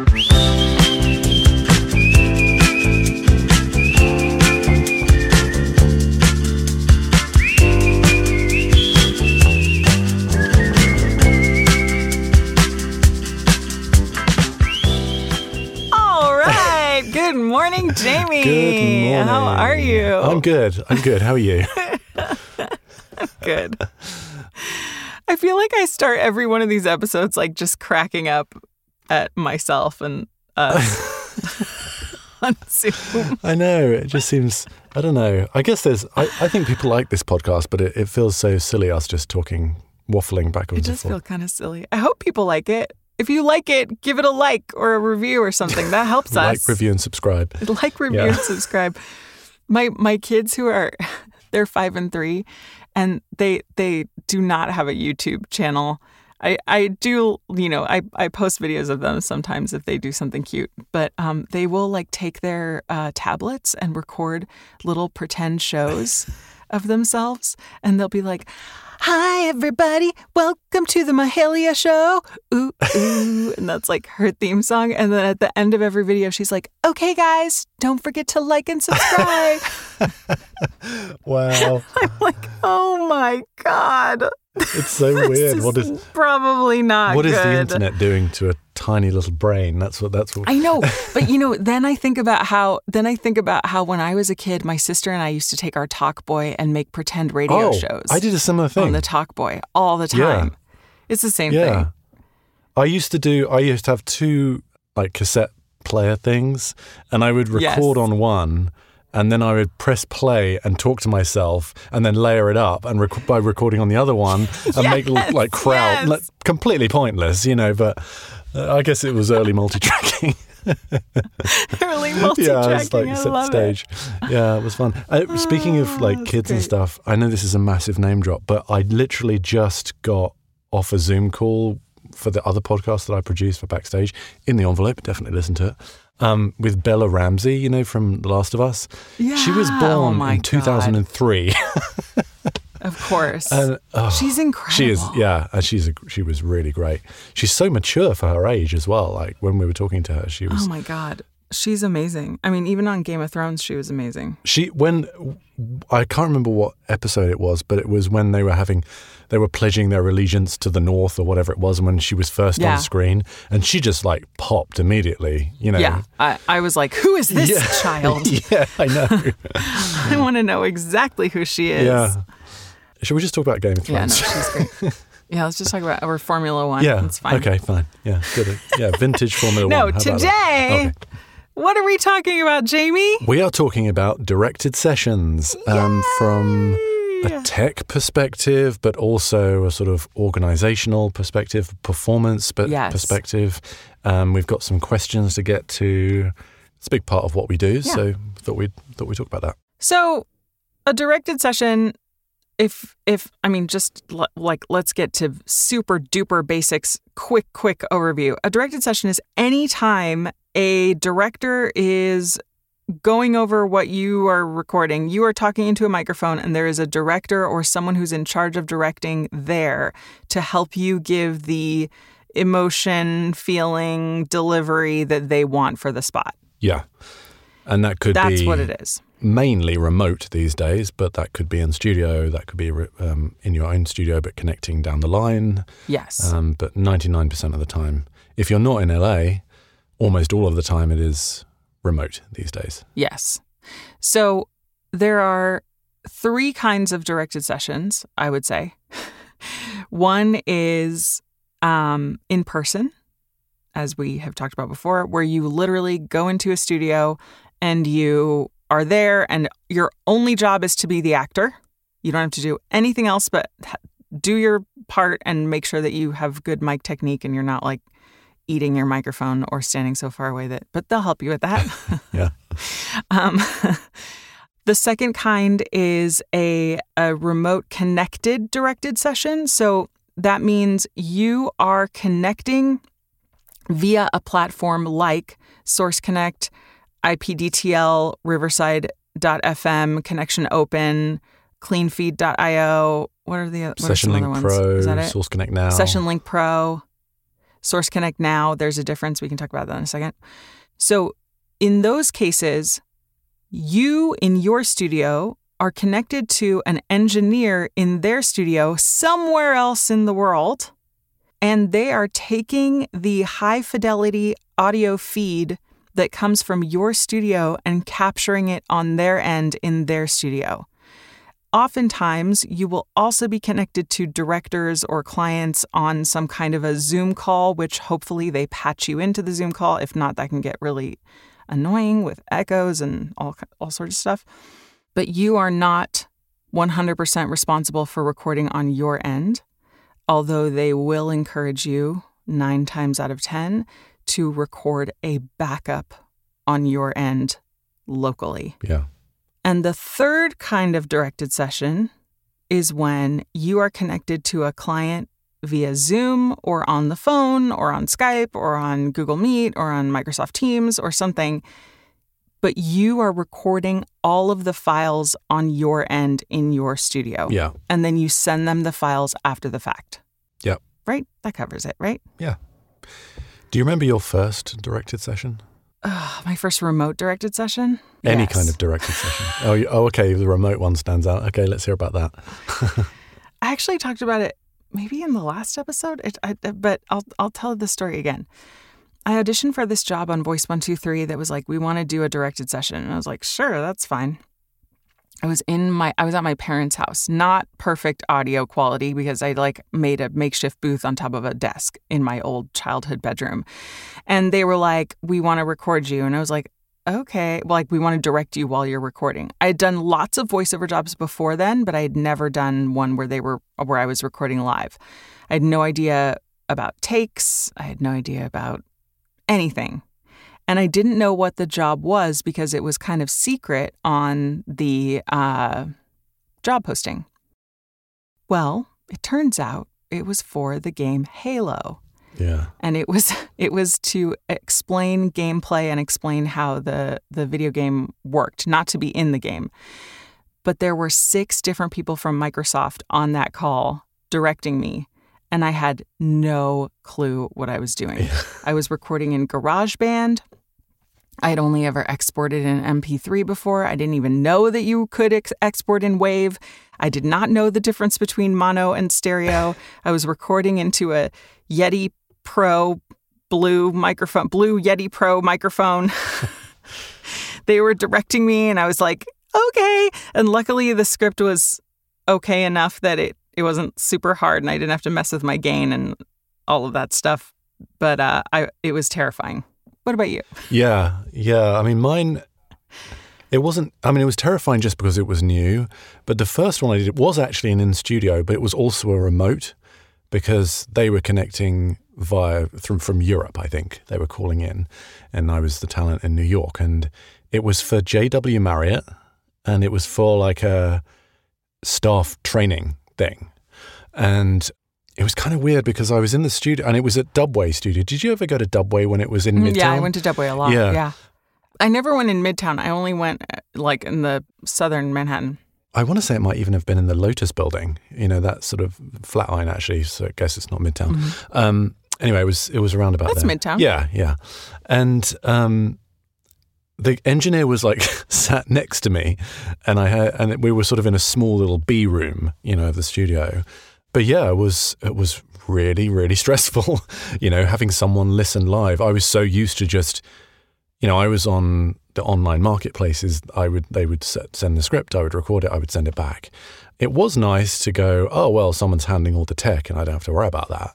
All right. Good morning, Jamie. Good morning. How are you? I'm good. I'm good. How are you? good. I feel like I start every one of these episodes like just cracking up at myself and us uh, on Zoom. I know. It just seems. I don't know. I guess there's. I, I think people like this podcast, but it, it feels so silly us just talking, waffling It backwards and does feel forth. kind of silly. I hope people like it. If you like it, give it a like or a review or something. That helps Like, us. Like, review, and subscribe. like review Yeah. and subscribe my my kids who are they're five and three and they they do not have a youtube channel i i do you know i i post videos of them sometimes if they do something cute but um they will like take their uh, tablets and record little pretend shows of themselves and they'll be like Hi, everybody. Welcome to the Mahalia show. Ooh, ooh. And that's like her theme song. And then at the end of every video, she's like, okay, guys, don't forget to like and subscribe. Wow, I'm like, oh my God. It's so weird. is What is probably not what is good. the internet doing to a tiny little brain? That's what. That's what. I know, but you know, then I think about how then I think about how when I was a kid, my sister and I used to take our Talk Boy and make pretend radio oh, shows I did a similar thing on the Talk Boy all the Yeah. time. It's the same yeah, thing. I used to do. I used to have two like cassette player things, and I would Yes. record on one. And then I would press play and talk to myself, and then layer it up, and rec- by recording on the other one, and make Yes, like crowd, yes. like, completely pointless, you know. But uh, I guess it was early multi-tracking. Yeah, multi-tracking. it's like I set stage. Yeah, it was fun. Uh, speaking of Oh, like kids and stuff, I know this is a massive name drop, but I literally just got off a Zoom call for the other podcast that I produced for Backstage in the envelope. Definitely listen to it. Um, with Bella Ramsey, you know, from The Last of Us. it. she was Yeah. Oh born in 2003. Of course. and, oh, She's incredible. She is, yeah, and she's a, she was really great. She's so mature for her age as well. Like when we were talking to her, she was Oh my God. She's amazing. I mean, even on Game of Thrones, she was amazing. She when I can't remember what episode it was, but it was when they were having they were pledging their allegiance to the North or whatever it was, and when she was first Yeah. on screen, and she just like popped immediately, you know. Yeah. I, I was like, who is this Yeah. child? yeah, I know. I want to know exactly who she is. yeah. Should we just talk about Game of Yeah, no, Thrones? she's great. Yeah, let's just talk about our Formula One. Yeah. It's fine. Okay. Fine. Yeah. Good. Yeah. Vintage Formula No, One. How about that? today, Okay. What are we talking about, Jamie? We are talking about directed sessions um, from a tech perspective, but also a sort of organizational perspective, performance pe- Yes. perspective. Um, we've got some questions to get to. It's a big part of what we do, Yeah. so thought we'd thought we'd talk about that. So, a directed session, if if I mean, just l- like let's get to super duper basics. Quick, quick overview. A directed session is any time a director is going over what you are recording. You are talking into a microphone, and there is a director or someone who's in charge of directing there to help you give the emotion, feeling, delivery that they want for the spot. Yeah, and that could That's be what it is. mainly remote these days, but that could be in studio. That could be um, in your own studio, but connecting down the line. Yes. Um, but 99% of the time, if you're not in LA, almost all of the time it is remote these days. Yes. So there are three kinds of directed sessions, I would say. One is um, in person, as we have talked about before, where you literally go into a studio and you are there, and your only job is to be the actor. You don't have to do anything else but do your part and make sure that you have good mic technique and you're not like eating your microphone or standing so far away that, but they'll help you with that. Yeah. Um, the second kind is a, a remote connected directed session. So that means you are connecting via a platform like Source Connect, IPDTL, Riverside.fm, Connection Open, CleanFeed.io. What are the what are Session other Link ones? Pro, Is that it? Source Connect Now. Session Link Pro. Source Connect now, there's a difference. We can talk about that in a second. So, in those cases, you in your studio are connected to an engineer in their studio somewhere else in the world, and they are taking the high fidelity audio feed that comes from your studio and capturing it on their end in their studio. Oftentimes, you will also be connected to directors or clients on some kind of a Zoom call, which hopefully they patch you into the Zoom call. If not, that can get really annoying with echoes and all, all sorts of stuff. But you are not 100% responsible for recording on your end, although they will encourage you nine times out of 10 to record a backup on your end locally. Yeah. And the third kind of directed session is when you are connected to a client via Zoom or on the phone or on Skype or on Google Meet or on Microsoft Teams or something, but you are recording all of the files on your end in your studio. Yeah. And then you send them the files after the fact. Yep. Right? That covers it, right? Yeah. Do you remember your first directed session? Uh, my first remote directed session? Any Yes. kind of directed session? Oh, you- oh, okay. The remote one stands out. Okay, let's hear about that. I actually talked about it maybe in the last episode, it, I, but I'll I'll tell the story again. I auditioned for this job on Voice One Two Three that was like, we want to do a directed session, and I was like, sure, that's fine. I was in my I was at my parents' house, not perfect audio quality because I like made a makeshift booth on top of a desk in my old childhood bedroom, and they were like, we want to record you, and I was like, okay, well, like we want to direct you while you're recording. I had done lots of voiceover jobs before then, but I had never done one where they were where I was recording live. I had no idea about takes. I had no idea about anything. And I didn't know what the job was because it was kind of secret on the uh, job posting. Well, it turns out it was for the game Halo Yeah. and it was it was to explain gameplay and explain how the the video game worked not to be in the game but there were six different people from Microsoft on that call directing me and I had no clue what I was doing I was recording in GarageBand I had only ever exported in MP3 before. I didn't even know that you could ex- export in WAVE. I did not know the difference between mono and stereo. I was recording into a Yeti Pro blue microphone, blue Yeti Pro microphone. they were directing me, and I was like, okay. And luckily, the script was okay enough that it, it wasn't super hard, and I didn't have to mess with my gain and all of that stuff. But uh, I, it was terrifying. What about you? Yeah, yeah. I mean, mine. It wasn't. I mean, it was terrifying just because it was new. But the first one I did it was actually an in studio, but it was also a remote because they were connecting via from from Europe. I think they were calling in, and I was the talent in New York, and it was for J.W. Marriott, and it was for like a staff training thing, and it was kind of weird because I was in the studio and it was at Dubway Studio. Did you ever go to Dubway when it was in Midtown? Mm, Yeah, I went to Dubway a lot. Yeah. Yeah. I never went in Midtown. I only went uh, like in the southern Manhattan. I want to say it might even have been in the Lotus building, you know, that sort of Flatiron actually. So I guess it's not Midtown. Um, anyway, it was it was around about Mm-hmm. That's there. Midtown. Yeah, yeah. And um, the engineer was like sat next to me, and I had, and we were sort of in a small little B room, you know, of the studio. But yeah, it was it was really really stressful, you know, having someone listen live. I was so used to just you know, I was on the online marketplaces. I would they would se- send the script, I would record it, I would send it back. It was nice to go, oh well, someone's handling all the tech, and I don't have to worry about that.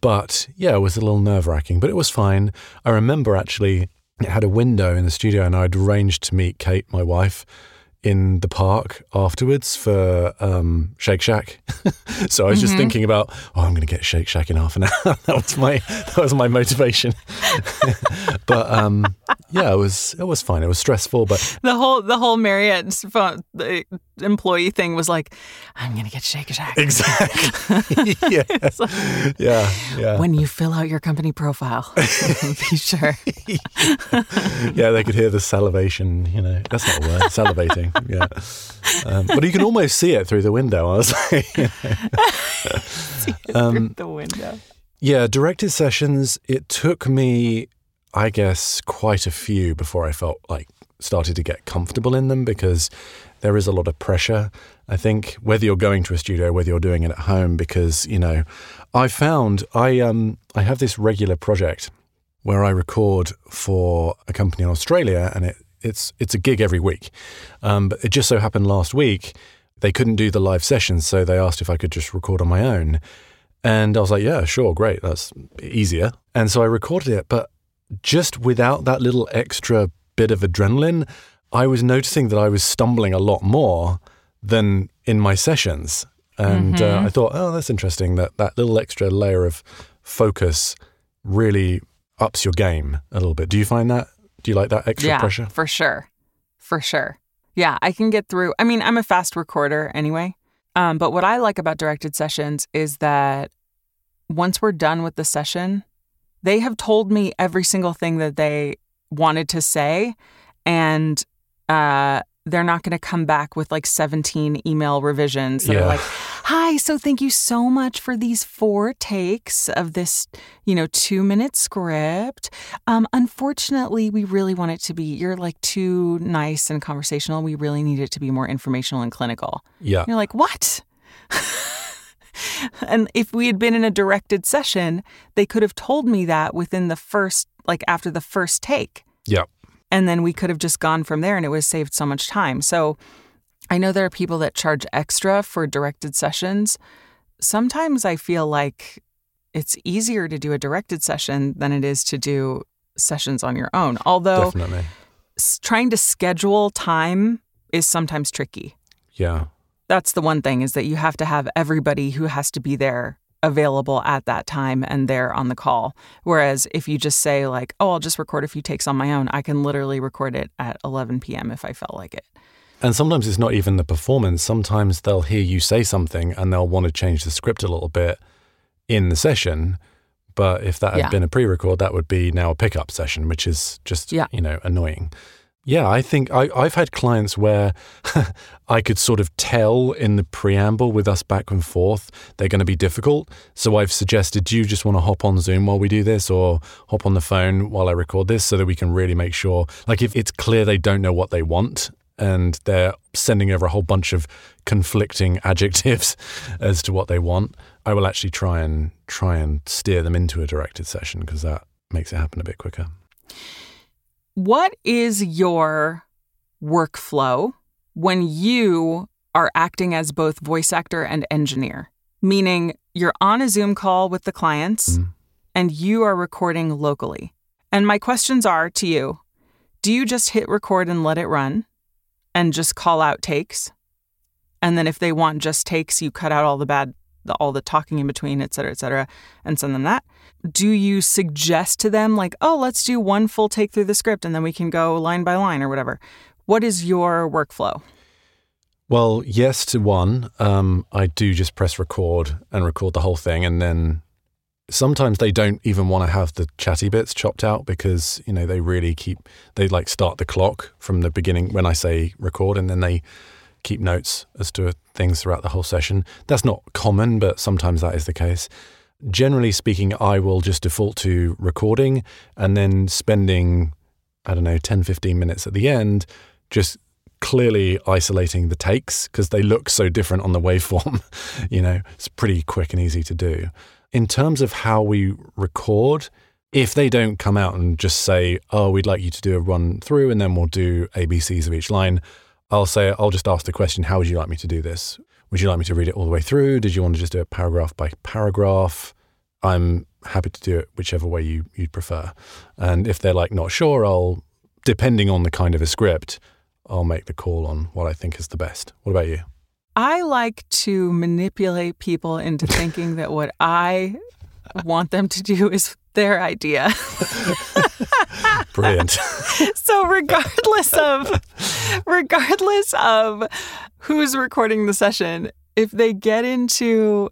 But yeah, it was a little nerve wracking, but it was fine. I remember actually it had a window in the studio, and I'd arranged to meet Kate, my wife, in the park afterwards for um, Shake Shack. so I was just thinking about, oh, I'm going to get Shake Shack in half an hour. that was my that was my motivation. but um, yeah, it was it was fine. It was stressful, but The whole the whole Marriott phone, employee thing was like, I'm gonna get Shake Shack. exactly. yeah, yeah, yeah. When you fill out your company profile, be sure. yeah, they could hear the salivation. You know, that's not a word. Salivating. Yeah, um, but you can almost see it through the window. I was like, through the window. Yeah, directed sessions, it took me, I guess, quite a few before I felt like started to get comfortable in them because there is a lot of pressure. I think whether you're going to a studio, whether you're doing it at home, because you know, I found I um I have this regular project where I record for a company in Australia, and it it's it's a gig every week. Um, but it just so happened last week they couldn't do the live sessions, so they asked if I could just record on my own. And I was like, yeah, sure, great, that's easier. And so I recorded it, but just without that little extra bit of adrenaline, I was noticing that I was stumbling a lot more than in my sessions. And uh, Mhm. uh, I thought, oh, that's interesting that that little extra layer of focus really ups your game a little bit. Do you find that? Do you like that extra yeah, pressure? for sure, for sure. Yeah, I can get through. I mean, I'm a fast recorder anyway. Um, but what I like about directed sessions is that once we're done with the session, they have told me every single thing that they wanted to say, and uh, they're not going to come back with like 17 email revisions that Yeah. are like, "Hi, so thank you so much for these four takes of this, you know, two minute script. Um, unfortunately, we really want it to be you're like too nice and conversational. We really need it to be more informational and clinical." Yeah. You're like, what? and if we had been in a directed session, they could have told me that within the first, like after the first take. Yeah. And then we could have just gone from there and it would have saved so much time. So I know there are people that charge extra for directed sessions. Sometimes I feel like it's easier to do a directed session than it is to do sessions on your own. Although Definitely. trying to schedule time is sometimes tricky Yeah. that's the one thing is that you have to have everybody who has to be there available at that time and there on the call whereas if you just say like oh i'll just record a few takes on my own i can literally record it at 11 p.m if i felt like it And sometimes it's not even the performance. Sometimes they'll hear you say something and they'll want to change the script a little bit in the session. But if that had Yeah. been a pre record, that would be now a pickup session, which is just, Yeah. you know, annoying. Yeah, I think I, I've had clients where I could sort of tell in the preamble with us back and forth they're going to be difficult. So I've suggested, do you just want to hop on Zoom while we do this or hop on the phone while I record this so that we can really make sure, like, if it's clear they don't know what they want and they're sending over a whole bunch of conflicting adjectives as to what they want, I will actually try and try and steer them into a directed session because that makes it happen a bit quicker. what is your workflow when you are acting as both voice actor and engineer meaning you're on a zoom call with the clients Mm. and you are recording locally and my questions are to you do you just hit record and let it run and just call out takes. And then if they want just takes you cut out all the bad the, all the talking in between et cetera et cetera and send them that. Do you suggest to them like oh let's do one full take through the script and then we can go line by line or whatever? What is your workflow? Well, yes to one. Um, I do just press record and record the whole thing, and then sometimes they don't even want to have the chatty bits chopped out because you know they really keep they like start the clock from the beginning when I say record, and then they keep notes as to things throughout the whole session. That's not common, but sometimes that is the case. Generally speaking, I will just default to recording and then spending, I don't know, 10, 15 minutes at the end, just clearly isolating the takes because they look so different on the waveform. you know, it's pretty quick and easy to do. In terms of how we record, if they don't come out and just say, oh, we'd like you to do a run through and then we'll do ABCs of each line, I'll say, I'll just ask the question, how would you like me to do this? Would you like me to read it all the way through? Did you want to just do it paragraph by paragraph? I'm happy to do it whichever way you, you'd prefer. And if they're like not sure, I'll, depending on the kind of a script, I'll make the call on what I think is the best. What about you? I like to manipulate people into thinking that what i want them to do is their idea Brilliant. so regardless of regardless of who's recording the session if they get into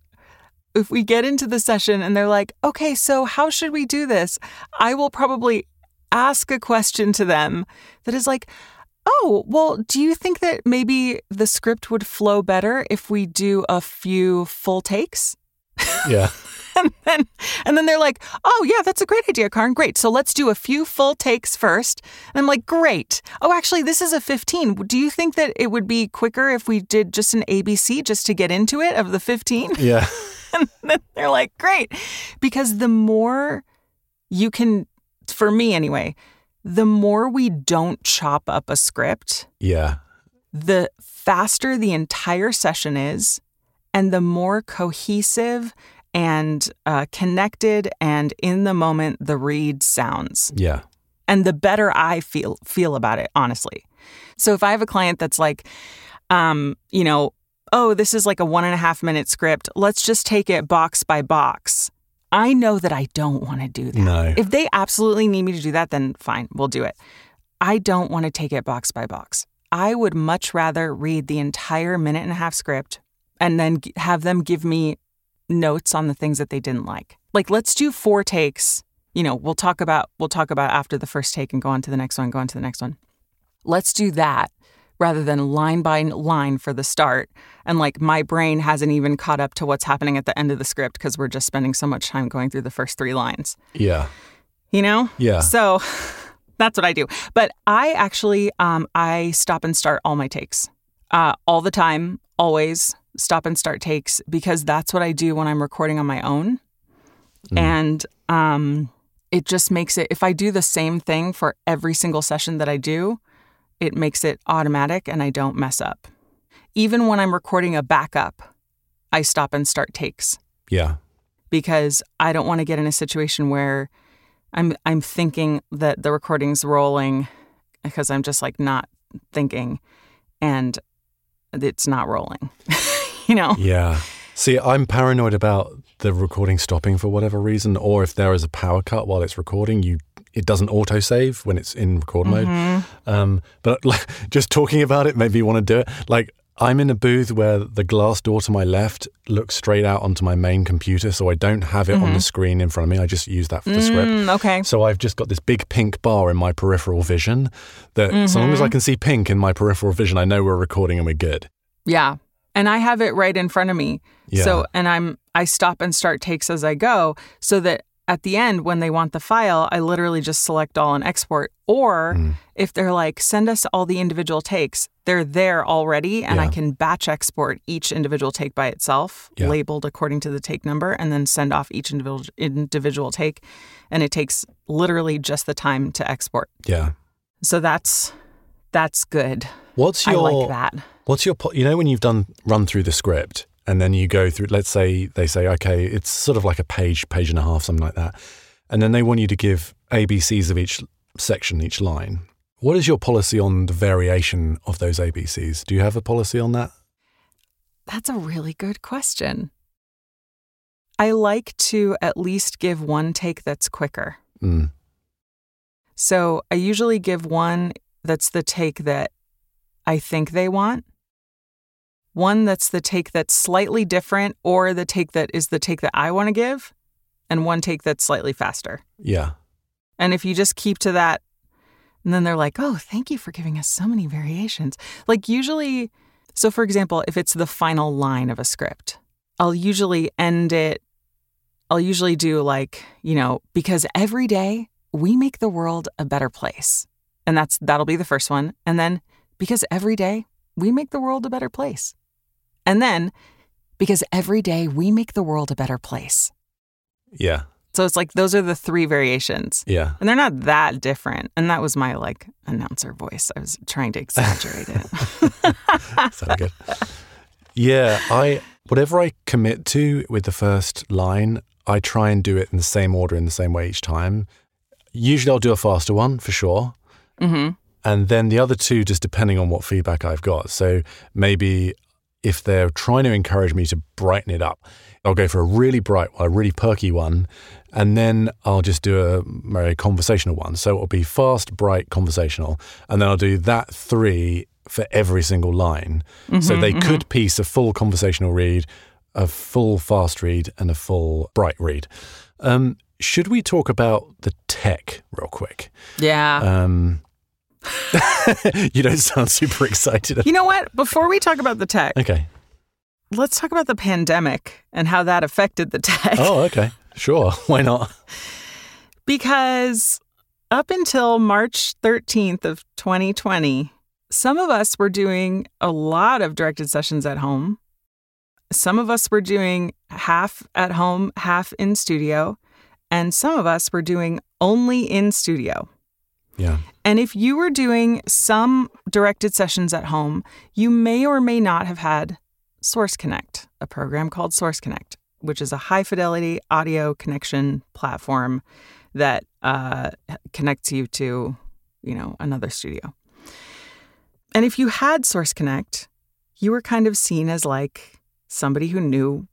if we get into the session and they're like okay so how should we do this i will probably ask a question to them that is like oh well do you think that maybe the script would flow better if we do a few full takes yeah. and then and then they're like, "Oh yeah, that's a great idea, Carin. Great. So let's do a few full takes first. And I'm like, "Great. Oh, actually, this is a 15. Do you think that it would be quicker if we did just an ABC just to get into it of the 15?" Yeah. and then they're like, "Great." Because the more you can for me anyway, the more we don't chop up a script, Yeah. the faster the entire session is, and the more cohesive and uh, connected and in the moment the read sounds, Yeah. and the better I feel feel about it. Honestly, so if I have a client that's like, um, you know, oh, this is like a one and a half minute script. Let's just take it box by box. I know that I don't want to do that. No. If they absolutely need me to do that, then fine, we'll do it. I don't want to take it box by box. I would much rather read the entire minute and a half script and then have them give me notes on the things that they didn't like. Like let's do four takes. You know, we'll talk about we'll talk about after the first take and go on to the next one, go on to the next one. Let's do that rather than line by line for the start. And like my brain hasn't even caught up to what's happening at the end of the script because we're just spending so much time going through the first three lines. Yeah. You know? Yeah. So that's what I do. But I actually um, I stop and start all my takes uh, all the time, always stop and start takes because that's what I do when I'm recording on my own, and um, it just makes it. If I do the same thing for every single session that I do, it makes it automatic and I don't mess up. Even when I'm recording a backup, I stop and start takes Yeah. because I don't want to get in a situation where I'm I'm thinking that the recording's rolling because I'm just like not thinking and it's not rolling. you know? Yeah. See, I'm paranoid about the recording stopping for whatever reason, or if there is a power cut while it's recording, you it doesn't autosave when it's in record mode. Um, but like, just talking about it made me want to do it. Like I'm in a booth where the glass door to my left looks straight out onto my main computer, so I don't have it on the screen in front of me. I just use that for the script. Mm, okay. So I've just got this big pink bar in my peripheral vision that so long as I can see pink in my peripheral vision, I know we're recording and we're good. Yeah. And I have it right in front of me. Yeah. So and I'm I stop and start takes as I go so that at the end when they want the file, I literally just select all and export. Or Mm. if they're like, send us all the individual takes, they're there already and I can batch export each individual take by itself, Yeah. labeled according to the take number, and then send off each individual individual take. And it takes literally just the time to export. Yeah. So that's that's good. What's your I like that. What's your you know when you've done run through the script and then you go through let's say they say okay it's sort of like a page page and a half something like that and then they want you to give ABCs of each section each line. What is your policy on the variation of those ABCs? Do you have a policy on that? That's a really good question. I like to at least give one take that's quicker. Mm. So I usually give one that's the take that I think they want, one that's the take that's slightly different, or the take that is the take that I want to give, and one take that's slightly faster. Yeah. And if you just keep to that, and then they're like, oh, thank you for giving us so many variations. Like, usually, so for example, if it's the final line of a script, I'll usually end it, I'll usually do like, you know, because every day we make the world a better place. And that's, that'll be the first one. And then, because every day we make the world a better place. And then, because every day we make the world a better place. Yeah. So it's like those are the three variations. Yeah. And they're not that different. And that was my like announcer voice. I was trying to exaggerate it. Sound good. Yeah, I whatever I commit to with the first line, I try and do it in the same order in the same way each time. Usually I'll do a faster one for sure. hmm And then the other two just depending on what feedback I've got. So maybe if they're trying to encourage me to brighten it up, I'll go for a really bright one, a really perky one, and then I'll just do a very conversational one. So it'll be fast, bright, conversational, and then I'll do that three for every single line. so they could piece a full conversational read, a full fast read, and a full bright read. Um, should we talk about the tech real quick? Yeah. Um, you don't sound super excited. you know what? Before we talk about the tech, Okay. let's talk about the pandemic and how that affected the tech. Oh, okay. Sure. Why not? because up until March 13th of 2020, some of us were doing a lot of directed sessions at home. Some of us were doing half at home, half in studio, and some of us were doing only in studio. Yeah. And if you were doing some directed sessions at home, you may or may not have had Source Connect, a program called Source Connect, which is a high fidelity audio connection platform that uh, connects you to, you know, another studio. And if you had Source Connect, you were kind of seen as like somebody who knew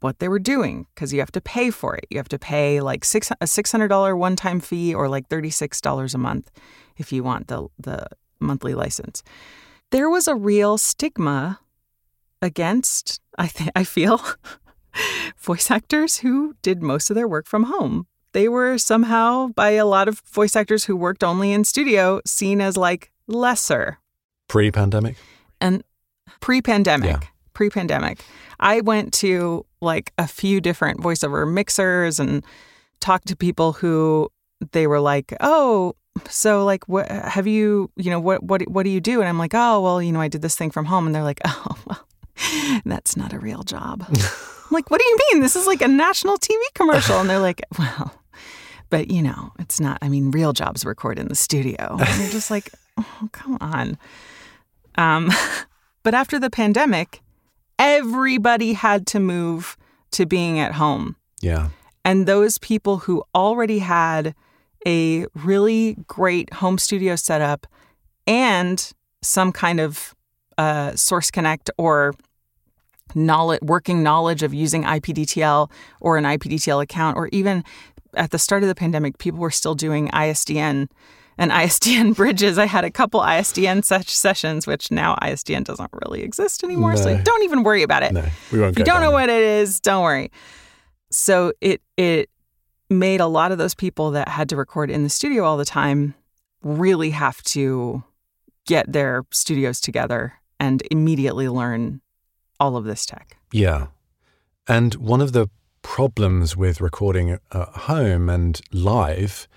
what they were doing because you have to pay for it. You have to pay like six, a $600 one time fee or like $36 a month if you want the, the monthly license. There was a real stigma against, I, th- I feel, voice actors who did most of their work from home. They were somehow, by a lot of voice actors who worked only in studio, seen as like lesser. Pre pandemic? And pre pandemic. Yeah. Pre pandemic. I went to like a few different voiceover mixers and talked to people who they were like, "Oh, so like what have you, you know, what what what do you do?" And I'm like, "Oh, well, you know, I did this thing from home." And they're like, "Oh, well, that's not a real job." I'm like, "What do you mean? This is like a national TV commercial." And they're like, "Well, but you know, it's not. I mean, real jobs record in the studio." And you're just like, oh, "Come on." Um, but after the pandemic, everybody had to move to being at home. Yeah. And those people who already had a really great home studio setup and some kind of uh, Source Connect or knowledge, working knowledge of using IPDTL or an IPDTL account, or even at the start of the pandemic, people were still doing ISDN and ISDN bridges. I had a couple ISDN such sessions, which now ISDN doesn't really exist anymore. So don't even worry about it. No, we won't If you don't know down what it is, don't worry. So it it made a lot of those people that had to record in the studio all the time really have to get their studios together and immediately learn all of this tech. Yeah. And one of the problems with recording uh, at home and live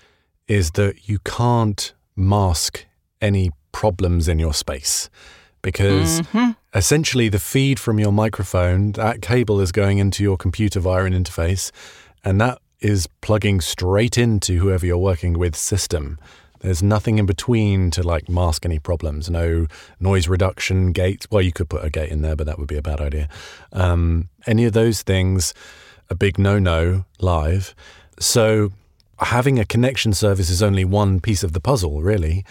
is that you can't mask any problems in your space because Mhm. essentially the feed from your microphone, that cable is going into your computer via an interface, and that is plugging straight into whoever you're working with system. There's nothing in between to like mask any problems. No noise reduction gates. Well, you could put a gate in there, but that would be a bad idea. Um, any of those things, a big no-no live. So having a connection service is only one piece of the puzzle, really.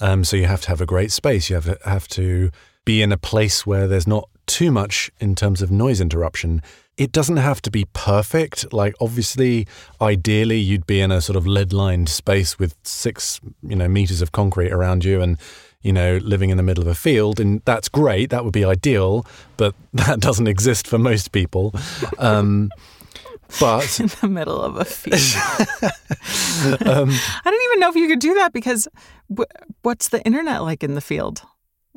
Um, so you have to have a great space. You have to, have to be in a place where there's not too much in terms of noise interruption. It doesn't have to be perfect. Like obviously, ideally, you'd be in a sort of lead-lined space with six, you know, meters of concrete around you, and you know, living in the middle of a field, and that's great. That would be ideal, but that doesn't exist for most people. Um, but in the middle of a field. um, I don't even know if you could do that because wh- what's the internet like in the field?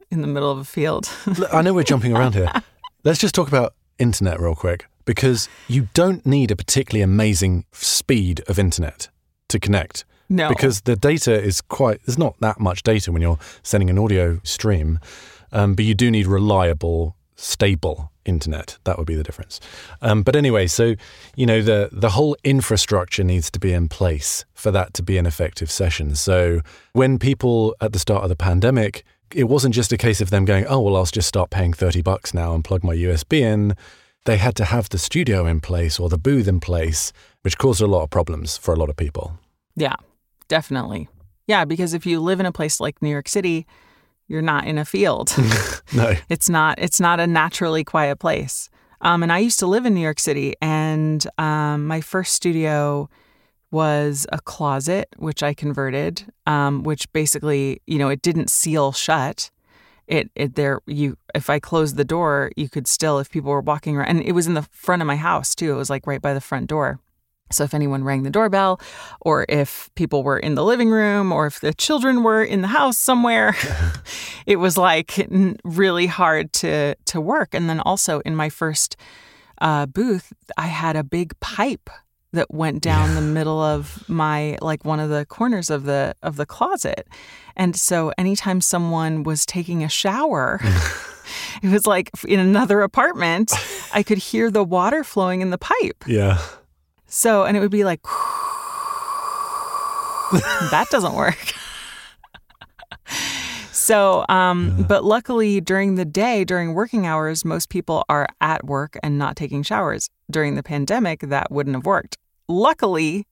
In the middle of a field. I know we're jumping around here. Let's just talk about internet real quick because you don't need a particularly amazing speed of internet to connect no. because the data is quite there's not that much data when you're sending an audio stream um, but you do need reliable stable internet. That would be the difference. Um, but anyway so you know the the whole infrastructure needs to be in place for that to be an effective session. So when people at the start of the pandemic it wasn't just a case of them going oh well i'll just start paying 30 bucks now and plug my usb in. They had to have the studio in place or the booth in place which caused a lot of problems for a lot of people. Yeah, definitely. Yeah, because if you live in a place like New York City, you're not in a field. no it's not it's not a naturally quiet place. Um, and I used to live in New York City, and um, my first studio was a closet, which I converted, um, which basically, you know, it didn't seal shut. It, it there you if I closed the door, you could still if people were walking around, and it was in the front of my house too. It was like right by the front door. So if anyone rang the doorbell, or if people were in the living room, or if the children were in the house somewhere, it was like really hard to to work. And then also in my first uh, booth, I had a big pipe that went down the middle of my like one of the corners of the of the closet. And so anytime someone was taking a shower, it was like in another apartment, I could hear the water flowing in the pipe. Yeah. So, and it would be like, that doesn't work. so, um, but luckily during the day, during working hours, most people are at work and not taking showers. During the pandemic, that wouldn't have worked. Luckily,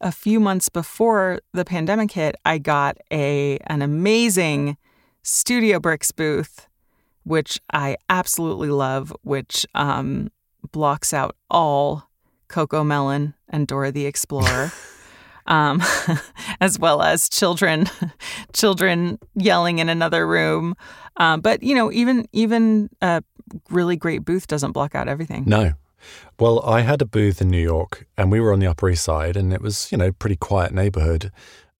a few months before the pandemic hit, I got a an amazing Studio Bricks booth, which I absolutely love, which um, blocks out all Coco Melon and Dora the Explorer. um, as well as children, children yelling in another room. Um, but you know, even even a really great booth doesn't block out everything. No. Well, I had a booth in New York and we were on the Upper East Side and it was, you know, pretty quiet neighborhood.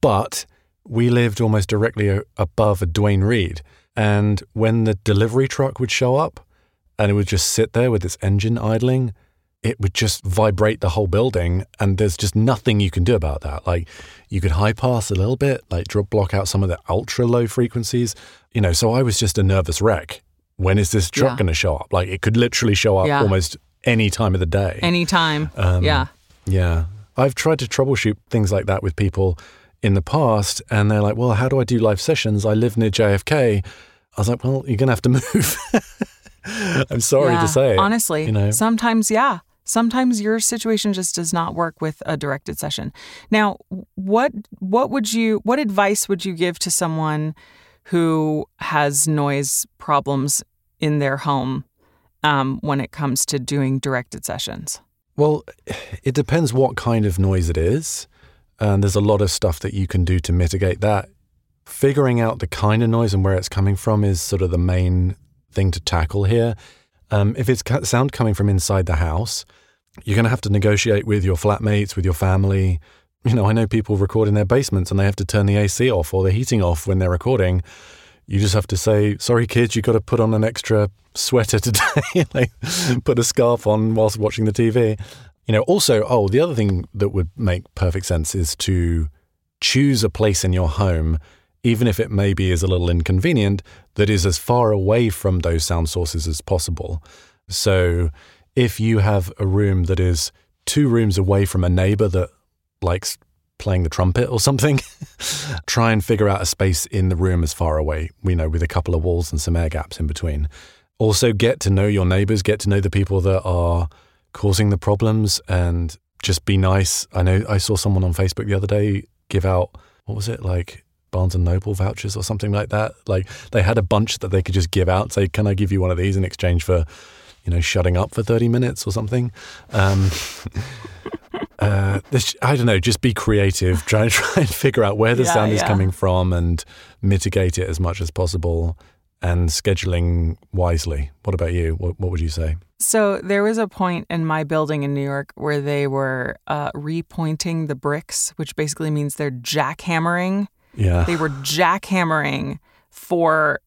But we lived almost directly a- above a Duane Reade. And when the delivery truck would show up and it would just sit there with its engine idling, it would just vibrate the whole building. And there's just nothing you can do about that. Like you could high pass a little bit, like drop block out some of the ultra low frequencies, you know. So I was just a nervous wreck. When is this truck Yeah. going to show up? Like it could literally show up Yeah. almost any time of the day. Anytime. Um, yeah. Yeah. I've tried to troubleshoot things like that with people in the past, and they're like, well, how do I do live sessions? I live near JFK. I was like, well, you're going to have to move. I'm sorry Yeah. to say. it, Honestly, you know? sometimes, yeah. Sometimes your situation just does not work with a directed session. Now, what what would you what advice would you give to someone who has noise problems in their home um, when it comes to doing directed sessions? Well, it depends what kind of noise it is. And there's a lot of stuff that you can do to mitigate that. Figuring out the kind of noise and where it's coming from is sort of the main thing to tackle here. Um, if it's sound coming from inside the house, you're going to have to negotiate with your flatmates, with your family. You know, I know people record in their basements and they have to turn the AC off or the heating off when they're recording. You just have to say, sorry, kids, you've got to put on an extra sweater today. like, put a scarf on whilst watching the TV. You know, also, oh, the other thing that would make perfect sense is to choose a place in your home, even if it maybe is a little inconvenient, that is as far away from those sound sources as possible. So if you have a room that is two rooms away from a neighbor that likes playing the trumpet or something, try and figure out a space in the room as far away, you know, with a couple of walls and some air gaps in between. Also, get to know your neighbors, get to know the people that are causing the problems, and just be nice. I know I saw someone on Facebook the other day give out, what was it, like Barnes and Noble vouchers or something like that. Like they had a bunch that they could just give out, say, Can I give you one of these in exchange for, you know, shutting up for 30 minutes or something? Um, uh, this, I don't know, just be creative. Try, and try and figure out where the Yeah, sound is coming from and mitigate it as much as possible and scheduling wisely. What about you? What, what would you say? So there was a point in my building in New York where they were uh, repointing the bricks, which basically means they're jackhammering. Yeah. They were jackhammering for,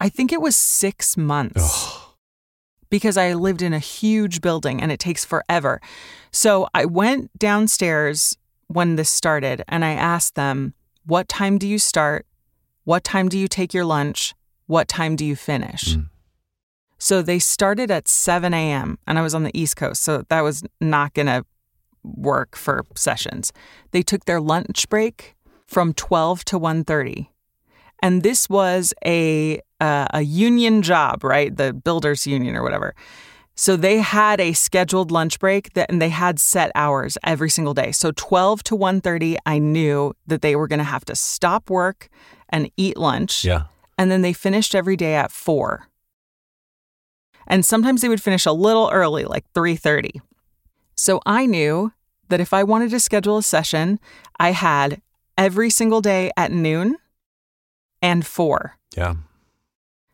I think it was six months. because I lived in a huge building and it takes forever. So I went downstairs when this started and I asked them, What time do you start? What time do you take your lunch? What time do you finish? Mm. So they started at 7 a.m. and I was on the East Coast. So that was not going to work for sessions. They took their lunch break from 12 to 1.30 and this was a uh, a union job, right? The builders union or whatever. So they had a scheduled lunch break that, and they had set hours every single day. So 12 to 1:30, I knew that they were going to have to stop work and eat lunch, Yeah. and then they finished every day at 4. And sometimes they would finish a little early, like 3:30. So I knew that if I wanted to schedule a session, I had every single day at noon and 4. Yeah.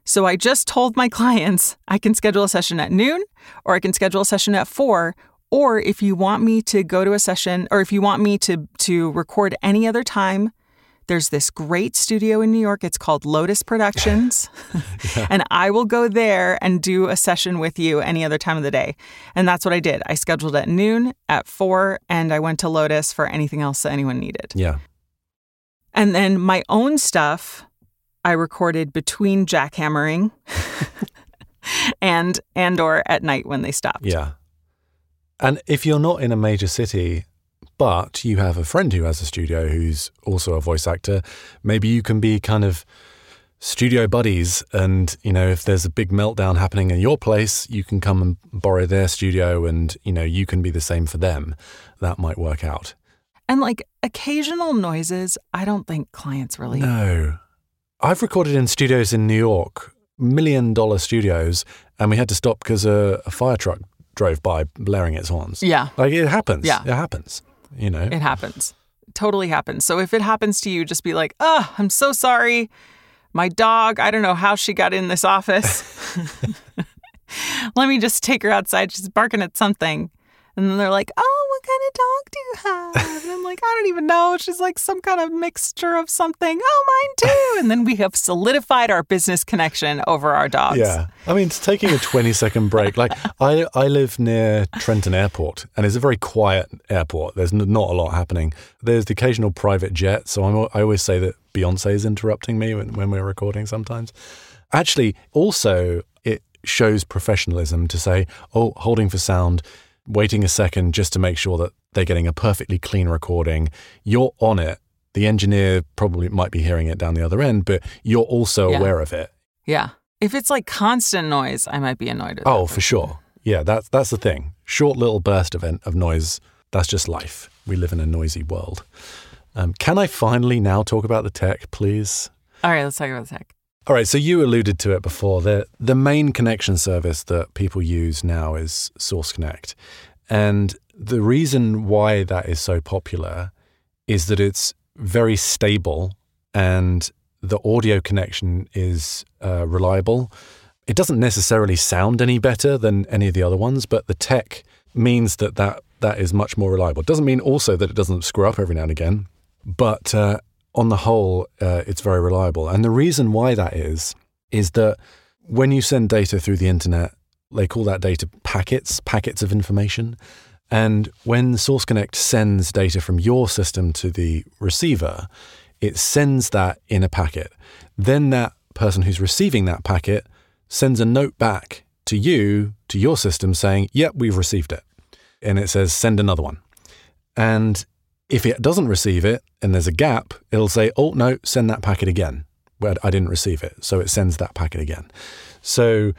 So I just told my clients I can schedule a session at noon or I can schedule a session at 4 Or if you want me to go to a session or if you want me to to record any other time, there's this great studio in New York. It's called Lotus Productions. yeah. And I will go there and do a session with you any other time of the day. And that's what I did. I scheduled at noon, at four, and I went to Lotus for anything else that anyone needed. Yeah. And then my own stuff, I recorded between jackhammering and and or at night when they stopped. Yeah. And if you're not in a major city, but you have a friend who has a studio who's also a voice actor, maybe you can be kind of studio buddies and you know if there's a big meltdown happening in your place you can come and borrow their studio and you know you can be the same for them that might work out and like occasional noises i don't think clients really no i've recorded in studios in new york million dollar studios and we had to stop because a, a fire truck drove by blaring its horns yeah like it happens yeah it happens you know. It happens. Totally happens. So if it happens to you, just be like, oh, I'm so sorry. My dog, I don't know how she got in this office. Let me just take her outside. She's barking at something. And then they're like, oh, what kind of dog do you have? And I'm like, I don't even know. She's like some kind of mixture of something. Oh, mine too. And then we have solidified our business connection over our dogs. Yeah. I mean, it's taking a 20 second break. Like, I, I live near Trenton Airport, and it's a very quiet airport. There's not a lot happening. There's the occasional private jet. So I'm, I always say that Beyonce is interrupting me when, when we're recording sometimes. Actually, also, it shows professionalism to say, oh, holding for sound waiting a second just to make sure that they're getting a perfectly clean recording. You're on it. The engineer probably might be hearing it down the other end, but you're also yeah. aware of it. Yeah. If it's like constant noise, I might be annoyed at Oh, for sure. Yeah, that's that's the thing. Short little burst event of noise. That's just life. We live in a noisy world. Um, can I finally now talk about the tech, please? All right, let's talk about the tech. All right, so you alluded to it before. The the main connection service that people use now is Source Connect. And the reason why that is so popular is that it's very stable and the audio connection is uh, reliable. It doesn't necessarily sound any better than any of the other ones, but the tech means that that, that is much more reliable. It doesn't mean also that it doesn't screw up every now and again, but uh, on the whole, uh, it's very reliable. And the reason why that is, is that when you send data through the internet, they call that data packets, packets of information. And when Source Connect sends data from your system to the receiver, it sends that in a packet. Then that person who's receiving that packet sends a note back to you, to your system, saying, Yep, we've received it. And it says, Send another one. And if it doesn't receive it and there's a gap, it'll say, oh, no, send that packet again. Where I didn't receive it. So it sends that packet again. So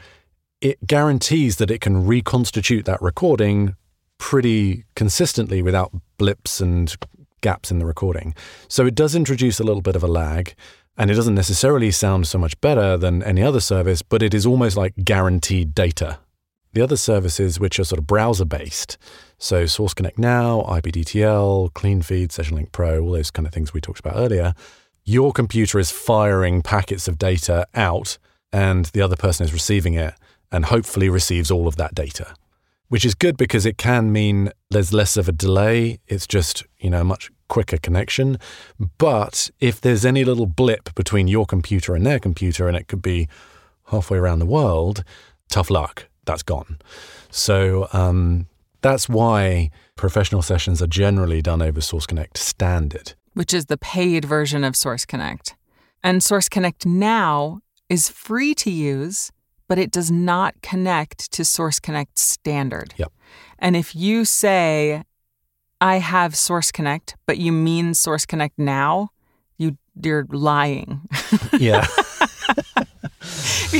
it guarantees that it can reconstitute that recording pretty consistently without blips and gaps in the recording. So it does introduce a little bit of a lag. And it doesn't necessarily sound so much better than any other service, but it is almost like guaranteed data. The other services, which are sort of browser based, so Source Connect Now, IPDTL, CleanFeed, SessionLink Pro, all those kind of things we talked about earlier, your computer is firing packets of data out and the other person is receiving it and hopefully receives all of that data. Which is good because it can mean there's less of a delay. It's just, you know, a much quicker connection. But if there's any little blip between your computer and their computer, and it could be halfway around the world, tough luck. That's gone. So um, that's why professional sessions are generally done over Source Connect standard, which is the paid version of Source Connect. And Source Connect now is free to use, but it does not connect to Source Connect standard. Yep. And if you say, I have Source Connect, but you mean Source Connect now, you you're lying. yeah.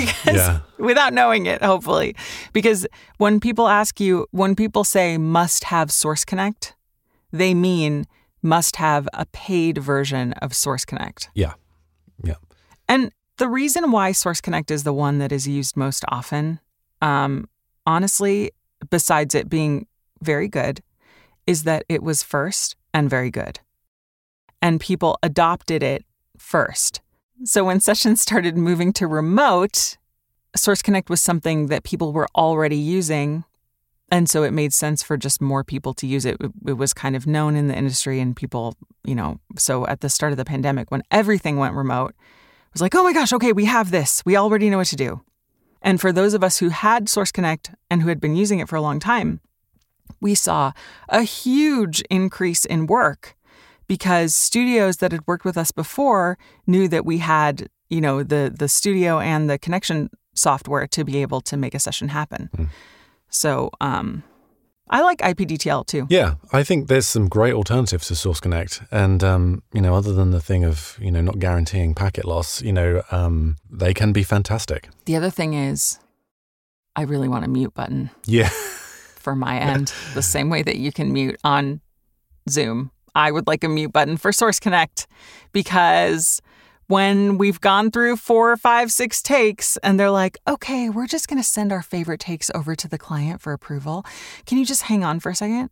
because yeah. without knowing it, hopefully. Because when people ask you, when people say must have Source Connect, they mean must have a paid version of Source Connect. Yeah. Yeah. And the reason why Source Connect is the one that is used most often, um, honestly, besides it being very good, is that it was first and very good. And people adopted it first. So when sessions started moving to remote, Source Connect was something that people were already using and so it made sense for just more people to use it. it. Was kind of known in the industry, and people, you know, so at the start of the pandemic, when everything went remote, it was like, oh my gosh, okay, we have this. We already know what to do. And for those of us who had Source Connect and who had been using it for a long time, we saw a huge increase in work because studios that had worked with us before knew that we had, you know, the the studio and the connection software to be able to make a session happen. Mm. So, um, I like IPDTL too. Yeah, I think there's some great alternatives to Source Connect, and um, you know, other than the thing of you know not guaranteeing packet loss, you know, um, they can be fantastic. The other thing is, I really want a mute button. Yeah. for my end, the same way that you can mute on Zoom. I would like a mute button for Source Connect because when we've gone through four, five, six takes and they're like, okay, we're just going to send our favorite takes over to the client for approval. Can you just hang on for a second?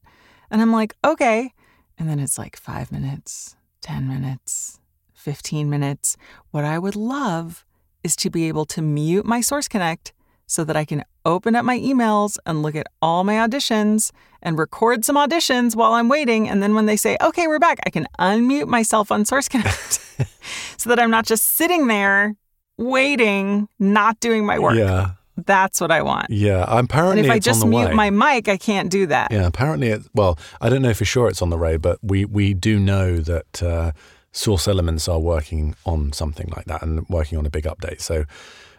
And I'm like, okay. And then it's like five minutes, 10 minutes, 15 minutes. What I would love is to be able to mute my Source Connect so that I can open up my emails and look at all my auditions and record some auditions while I'm waiting. And then when they say, okay, we're back, I can unmute myself on Source Connect so that I'm not just sitting there waiting, not doing my work. Yeah. That's what I want. Yeah, apparently. And if I just mute way. my mic, I can't do that. Yeah, apparently. It, well, I don't know for sure it's on the way, but we we do know that uh, Source Elements are working on something like that and working on a big update. So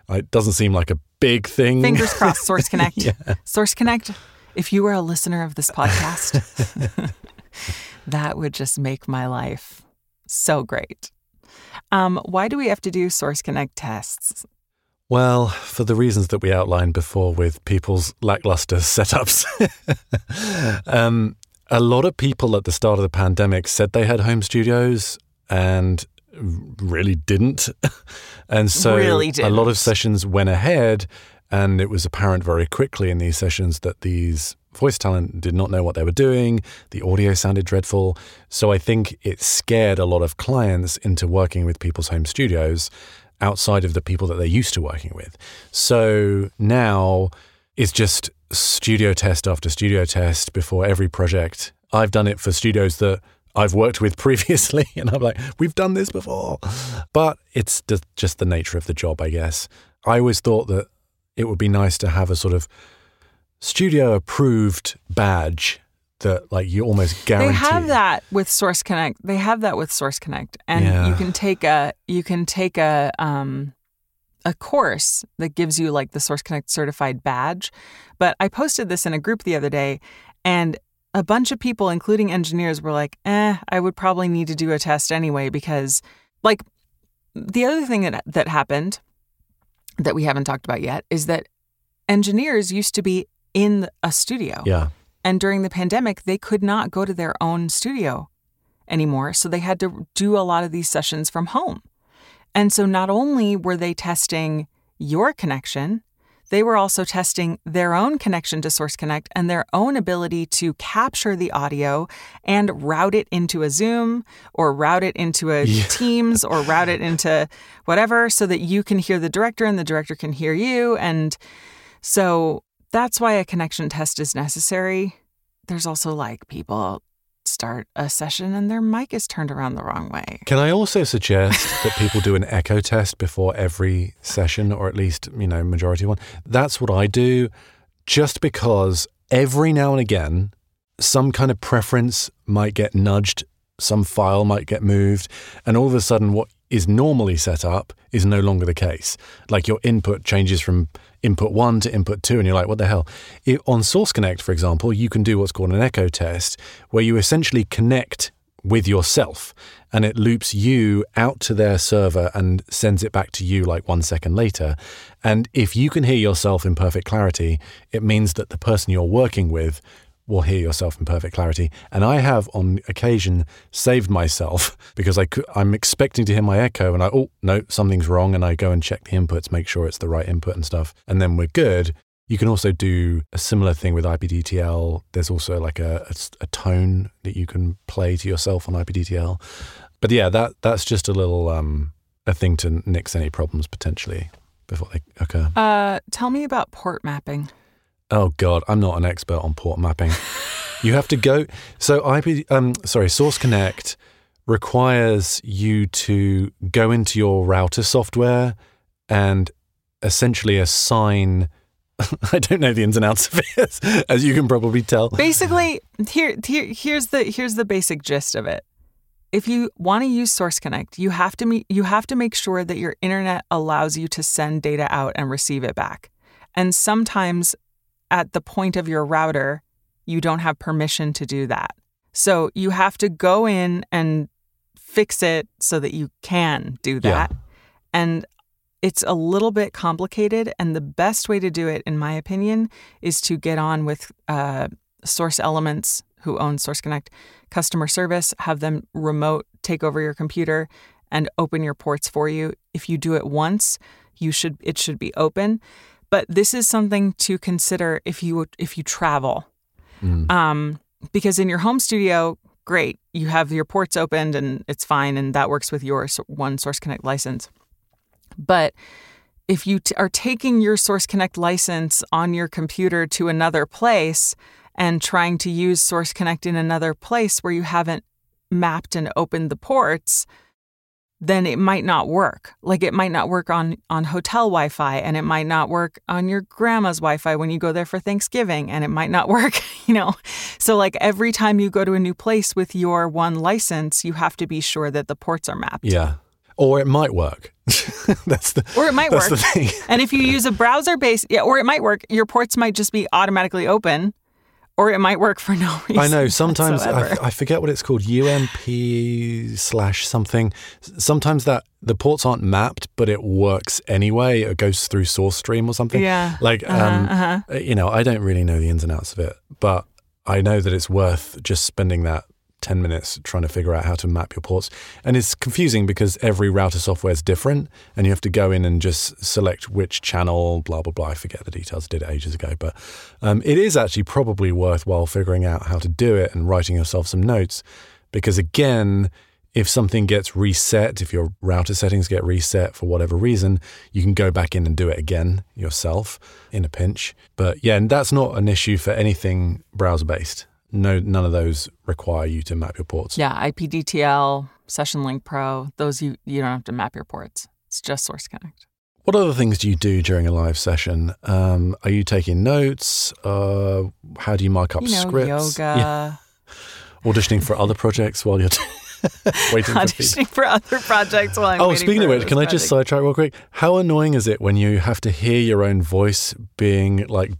it doesn't seem like a big thing. Fingers crossed, Source Connect. yeah. Source Connect, if you were a listener of this podcast, that would just make my life so great. Um, why do we have to do Source Connect tests? Well, for the reasons that we outlined before with people's lackluster setups. um, a lot of people at the start of the pandemic said they had home studios and really didn't. and so really a lot of sessions went ahead, and it was apparent very quickly in these sessions that these voice talent did not know what they were doing. The audio sounded dreadful. So I think it scared a lot of clients into working with people's home studios outside of the people that they're used to working with. So now it's just studio test after studio test before every project. I've done it for studios that I've worked with previously. And I'm like, we've done this before. But it's just the nature of the job, I guess. I always thought that it would be nice to have a sort of studio approved badge that like you almost guarantee. They have that with Source Connect. They have that with Source Connect, and yeah. you can take a you can take a um a course that gives you like the Source Connect certified badge. But I posted this in a group the other day, and a bunch of people, including engineers, were like, eh, I would probably need to do a test anyway because, like, the other thing that, that happened that we haven't talked about yet is that engineers used to be in a studio. Yeah. And during the pandemic, they could not go to their own studio anymore. So they had to do a lot of these sessions from home. And so not only were they testing your connection, they were also testing their own connection to Source Connect and their own ability to capture the audio and route it into a Zoom or route it into a yeah. Teams or route it into whatever so that you can hear the director and the director can hear you. And so that's why a connection test is necessary. There's also like people start a session and their mic is turned around the wrong way. Can I also suggest that people do an echo test before every session, or at least, you know, majority one? That's what I do just because every now and again, some kind of preference might get nudged, some file might get moved, and all of a sudden, what is normally set up is no longer the case. Like your input changes from input one to input two, and you're like, what the hell? It, on Source Connect, for example, you can do what's called an echo test, where you essentially connect with yourself and it loops you out to their server and sends it back to you like one second later. And if you can hear yourself in perfect clarity, it means that the person you're working with will hear yourself in perfect clarity. And I have on occasion saved myself because I I'm expecting to hear my echo and I, oh, no, something's wrong. And I go and check the inputs, make sure it's the right input and stuff. And then we're good. You can also do a similar thing with IPDTL. There's also like a, a, a tone that you can play to yourself on IPDTL. But yeah, that that's just a little um, a thing to nix any problems potentially before they occur. Uh, tell me about port mapping. Oh God, I'm not an expert on port mapping. you have to go. So IP, um, sorry, Source Connect requires you to go into your router software and essentially assign. I don't know the ins and outs of it, as you can probably tell. Basically, here, here here's the here's the basic gist of it. If you want to use Source Connect, you have to meet, you have to make sure that your internet allows you to send data out and receive it back. And sometimes at the point of your router, you don't have permission to do that. So you have to go in and fix it so that you can do that. Yeah. And it's a little bit complicated. And the best way to do it, in my opinion, is to get on with uh, Source Elements, who own Source Connect customer service, have them remote take over your computer and open your ports for you. If you do it once, you should it should be open. But this is something to consider if you if you travel, um, because in your home studio, great, you have your ports opened and it's fine, and that works with your one Source Connect license. But if you t- are taking your Source Connect license on your computer to another place and trying to use Source Connect in another place where you haven't mapped and opened the ports, then it might not work. Like it might not work on on hotel Wi-Fi and it might not work on your grandma's Wi-Fi when you go there for Thanksgiving and it might not work, you know. So like every time you go to a new place with your one license, you have to be sure that the ports are mapped. Yeah. Or it might work. that's the Or it might work. And if you use a browser based, yeah, or it might work, your ports might just be automatically open, or it might work for no reason. I know. Sometimes I. I forget what it's called. UMP slash something. Sometimes that the ports aren't mapped, but it works anyway. It goes through source stream or something. Yeah. Like, Uh-huh, um, uh-huh. you know, I don't really know the ins and outs of it, but I know that it's worth just spending that 10 minutes trying to figure out how to map your ports. And it's confusing because every router software is different and you have to go in and just select which channel, blah, blah, blah. I forget the details. I did it ages ago. But um, it is actually probably worthwhile figuring out how to do it and writing yourself some notes because, again, if something gets reset, if your router settings get reset for whatever reason, you can go back in and do it again yourself in a pinch. But yeah, and that's not an issue for anything browser based. No, none of those require you to map your ports. Yeah, IPDTL, Session Link Pro, those you you don't have to map your ports. It's just Source Connect. What other things do you do during a live session? Um, are you taking notes? Uh, how do you mark up You know, scripts? yoga, Yeah. Auditioning for other projects while you're waiting for auditioning for other projects while I'm Oh, waiting speaking of which, can I just sidetrack real quick? How annoying is it when you have to hear your own voice being like,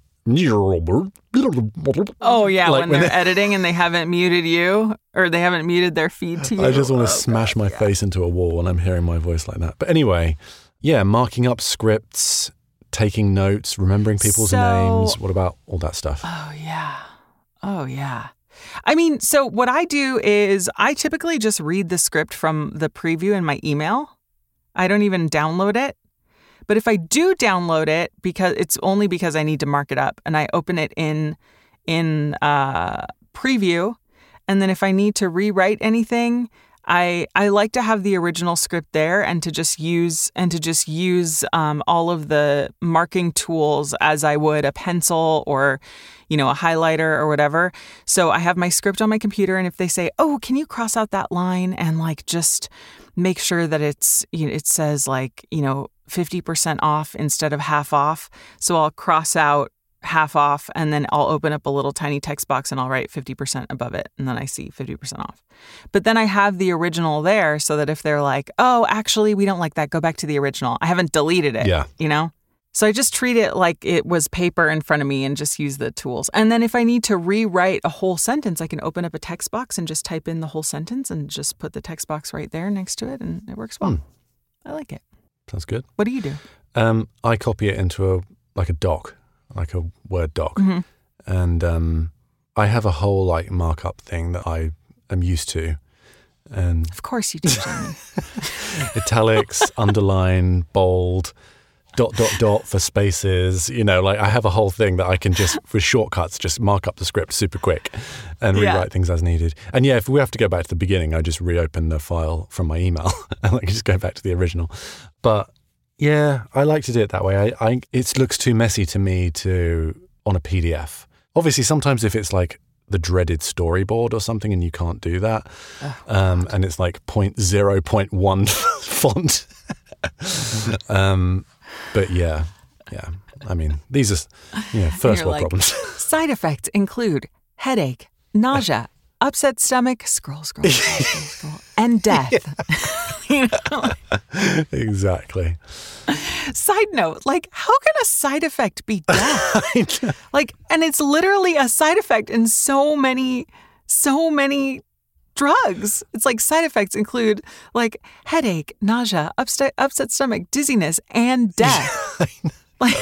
Oh yeah, like when, when they're they- editing and they haven't muted you or they haven't muted their feed to you. I just want Oh, to smash God, my yeah. face into a wall when I'm hearing my voice like that. But anyway, yeah, marking up scripts, taking notes, remembering people's So- names. What about all that stuff? Oh yeah. Oh yeah. I mean, so what I do is I typically just read the script from the preview in my email. I don't even download it. But if I do download it because it's only because I need to mark it up and I open it in in uh, preview and then if I need to rewrite anything, I I like to have the original script there and to just use and to just use um, all of the marking tools as I would a pencil or you know a highlighter or whatever. So I have my script on my computer, and if they say, "Oh, can you cross out that line and like just make sure that it's you know, it says like you know fifty percent off instead of half off," so I'll cross out half off and then I'll open up a little tiny text box and I'll write 50% above it and then I see 50% off. But then I have the original there so that if they're like, "Oh, actually we don't like that. Go back to the original." I haven't deleted it, Yeah. you know? So I just treat it like it was paper in front of me and just use the tools. And then if I need to rewrite a whole sentence, I can open up a text box and just type in the whole sentence and just put the text box right there next to it and it works well. Hmm. I like it. Sounds good. What do you do? Um, I copy it into a like a doc, like a Word doc, Mhm. and um, I have a whole like markup thing that I am used to, and Of course you do, Jamie. italics, underline, bold, dot dot dot for spaces. You know, like I have a whole thing that I can just with shortcuts just mark up the script super quick and Yeah. rewrite things as needed. And yeah, if we have to go back to the beginning, I just reopen the file from my email and I can just go back to the original. But yeah, I like to do it that way. I, I it looks too messy to me to on a PDF. Obviously, sometimes if it's like the dreaded storyboard or something and you can't do that, um, and it's like point zero point one font. um, but yeah, yeah. I mean, these are you know, first world like- problems. Side effects include headache, nausea, upset stomach, scroll, scroll, scroll, scroll, scroll, and death. you know? exactly. Side note, like, how can a side effect be death? like, and it's literally a side effect in so many, so many drugs. It's like side effects include like headache, nausea, upset, upset stomach, dizziness, and death.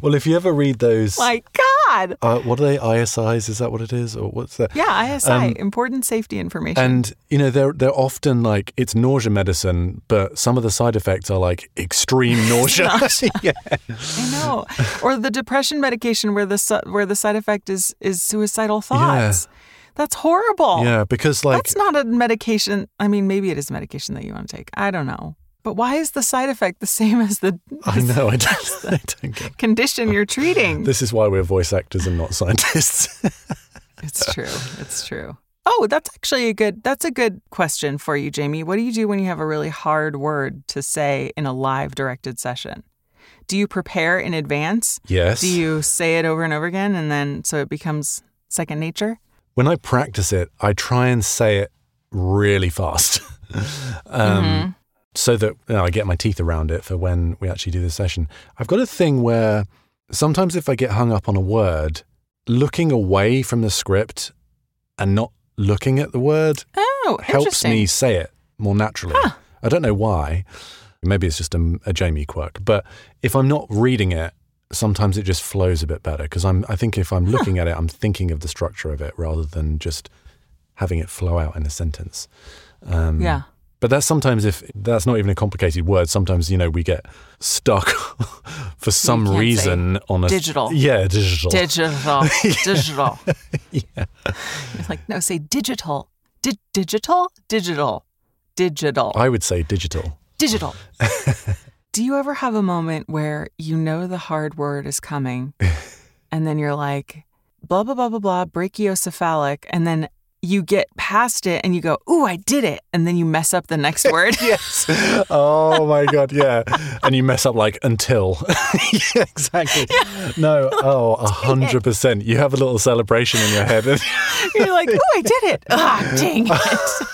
Well, if you ever read those, my God. uh, what are they? ISIs? Is that what it is, or what's that? Yeah, ISI, Um, important safety information. And you know they're they're often like it's nausea medicine, but some of the side effects are like extreme nausea. yeah. I know. Or the depression medication where the su- where the side effect is is suicidal thoughts. Yeah. That's horrible. yeah, because like That's not a medication. I mean, maybe it is a medication that you want to take. I don't know. But why is the side effect the same as the I know I don't, I don't get. condition you're treating? This is why we're voice actors and not scientists. It's true. It's true. Oh, that's actually a good that's a good question for you, Jamie. What do you do when you have a really hard word to say in a live directed session? Do you prepare in advance? yes. Do you say it over and over again and then so it becomes second nature? when I practice it, I try and say it really fast, um, Mm-hmm. So that you know, I get my teeth around it for when we actually do the session. I've got a thing where sometimes if I get hung up on a word, looking away from the script and not looking at the word Oh, helps me say it more naturally. I don't know why. Maybe it's just a, a Jamie quirk. But if I'm not reading it, sometimes it just flows a bit better because I'm. I think if I'm looking at it, I'm thinking of the structure of it rather than just having it flow out in a sentence. Um, Yeah. But that's sometimes if that's not even a complicated word. Sometimes you know we get stuck for some reason on a digital. Yeah, digital. Digital. Digital. yeah. You're like, no, say digital. Di- digital? Digital. Digital. I would say digital. digital. Do you ever have a moment where you know the hard word is coming and then you're like, blah, blah, blah, blah, blah, brachiocephalic, and then you get past it and you go, ooh, I did it. And then you mess up the next word. yes. Oh my god, yeah. And you mess up like until. yeah, exactly. No, oh, a hundred percent. You have a little celebration in your head, and, You're like, ooh, I did it. Ah, dang it.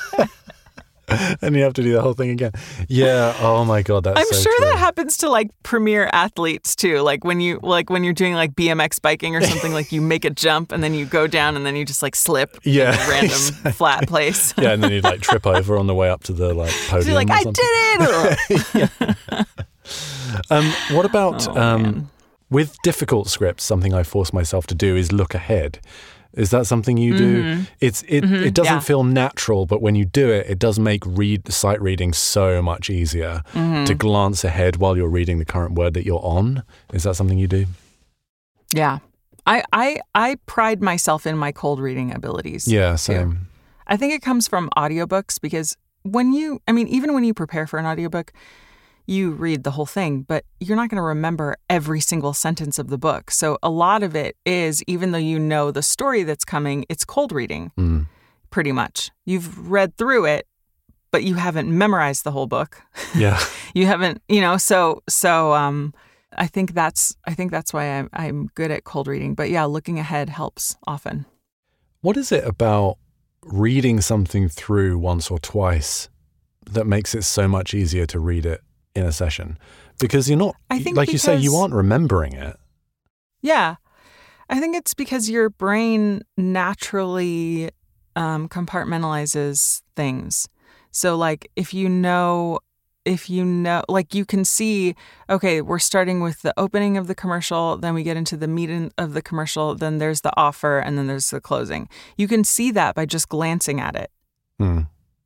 and you have to do the whole thing again. Yeah. Oh my god, that's. I'm so sure true. that happens to like premier athletes too. Like when you like when you're doing like BMX biking or something, like you make a jump and then you go down and then you just like slip Yeah, in a random exactly. flat place. Yeah, and then you'd like trip over on the way up to the like podium. you're like, I did it. Um, what about Oh, um, with difficult scripts? Something I force myself to do is look ahead. Is that something you do? It's it. It doesn't Mm-hmm. yeah. feel natural, but when you do it, it does make read sight reading so much easier Mm-hmm. to glance ahead while you're reading the current word that you're on. Is that something you do? Yeah. I, I I pride myself in my cold reading abilities. Yeah, too. same. I think it comes from audiobooks because when you I mean, even when you prepare for an audiobook, you read the whole thing, but you're not going to remember every single sentence of the book. So a lot of it is even though you know the story that's coming, it's cold reading. Mm. Pretty much. You've read through it, but you haven't memorized the whole book. Yeah. you haven't, you know, so so um I think that's I think that's why I'm I'm good at cold reading. But yeah, looking ahead helps often. What is it about reading something through once or twice that makes it so much easier to read it in a session? Because you're not, I think like you say, you aren't remembering it. Yeah. I think it's because your brain naturally um, compartmentalizes things. So, like, if you know, if you know, like, you can see, okay, we're starting with the opening of the commercial, then we get into the meat of the commercial, then there's the offer, and then there's the closing. You can see that by just glancing at it, Hmm.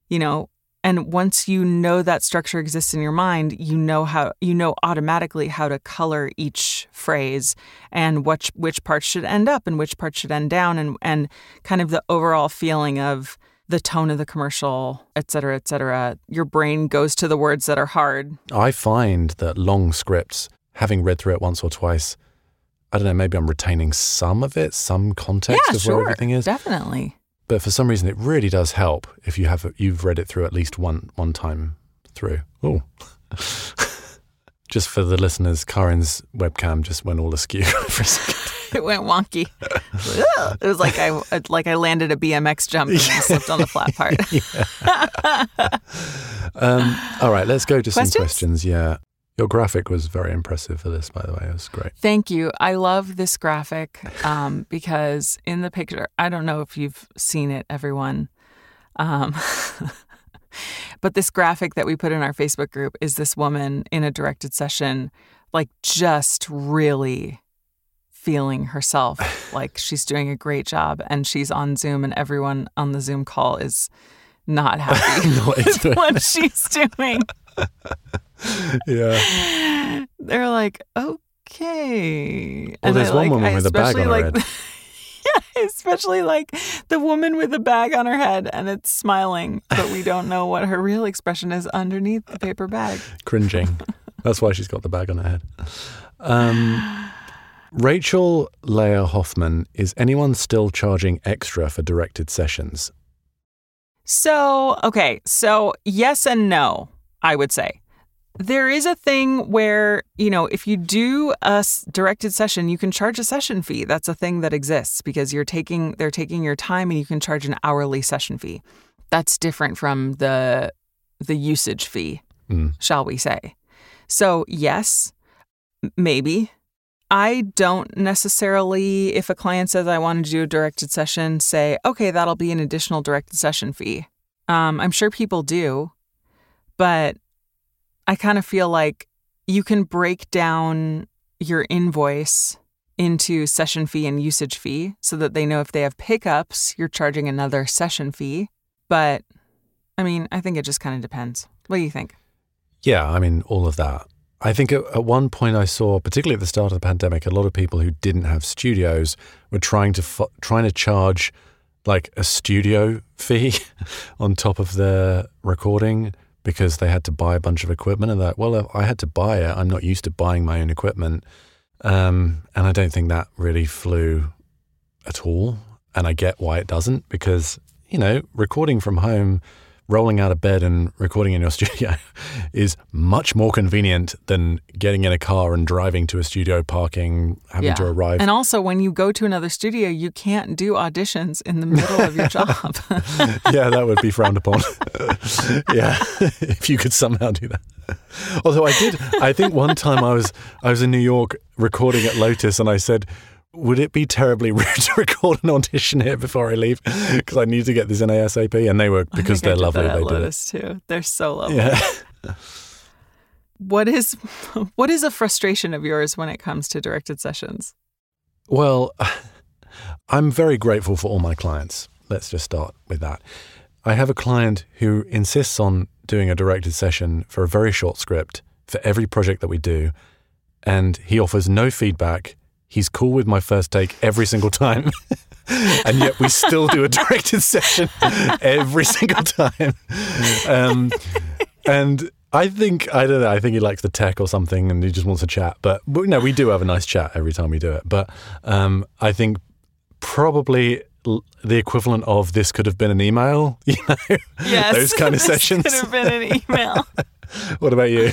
you know? And once you know that structure exists in your mind, you know how you know automatically how to color each phrase and which which parts should end up and which parts should end down and and kind of the overall feeling of the tone of the commercial, et cetera, et cetera. Your brain goes to the words that are hard. I find that long scripts, having read through it once or twice, I don't know, maybe I'm retaining some of it, some context yeah, of sure. where everything is. Definitely. But for some reason, it really does help if you have you've read it through at least one one time through. Oh, just for the listeners, Carin's webcam just went all askew for a second. It went wonky. it was like I like I landed a BMX jump and slipped on the flat part. Um, all right, let's go to some Questions? questions. Yeah, your graphic was very impressive for this, by the way. It was great. Thank you. I love this graphic um, because in the picture, I don't know if you've seen it, everyone. Um, but this graphic that we put in our Facebook group is this woman in a directed session, like just really feeling herself like she's doing a great job and she's on Zoom and everyone on the Zoom call is not happy with what she's doing. Yeah, They're like, okay. Well, And there's I, one like, woman I with a bag on her like, yeah, especially like the woman with the bag on her head and it's smiling, but we don't know what her real expression is underneath the paper bag. cringing. That's why she's got the bag on her head. Um, Rachel Leah Hoffman is anyone still charging extra for directed sessions? So, okay. So, yes and no, I would say. There is a thing where, you know, if you do a directed session, you can charge a session fee. That's a thing that exists because you're taking they're taking your time and you can charge an hourly session fee. That's different from the the usage fee, Mm. shall we say. So, yes, maybe. I don't necessarily, if a client says I want to do a directed session, say, okay, that'll be an additional directed session fee. Um, I'm sure people do, but I kind of feel like you can break down your invoice into session fee and usage fee so that they know if they have pickups, you're charging another session fee. But I mean, I think it just kind of depends. What do you think? Yeah, I mean, all of that. I think at, at one point I saw, particularly at the start of the pandemic, a lot of people who didn't have studios were trying to trying to charge like a studio fee on top of their recording because they had to buy a bunch of equipment. And that, well, I had to buy it. I'm not used to buying my own equipment, um, and I don't think that really flew at all. And I get why it doesn't because you know recording from home rolling out of bed and recording in your studio is much more convenient than getting in a car and driving to a studio, parking, having to arrive. And also, when you go to another studio, you can't do auditions in the middle of your job. yeah, that would be frowned upon. yeah, if you could somehow do that. Although I did, I think one time I was I was in New York recording at Lotus, and I said. Would it be terribly rude to record an audition here before I leave? Because I need to get this in ASAP. And they were, because they're lovely, they did it. Too. They're so lovely. Yeah. What is what is a frustration of yours when it comes to directed sessions? Well, I'm very grateful for all my clients. Let's just start with that. I have a client who insists on doing a directed session for a very short script for every project that we do, and he offers no feedback. He's cool with my first take every single time. and yet we still do a directed session every single time. Um, and I think I don't know. I think he likes the tech or something, and he just wants to chat. But, but no, we do have a nice chat every time we do it. But um, I think probably the equivalent of this could have been an email. You know, Yes, those kind of this sessions. could have been an email. what about you?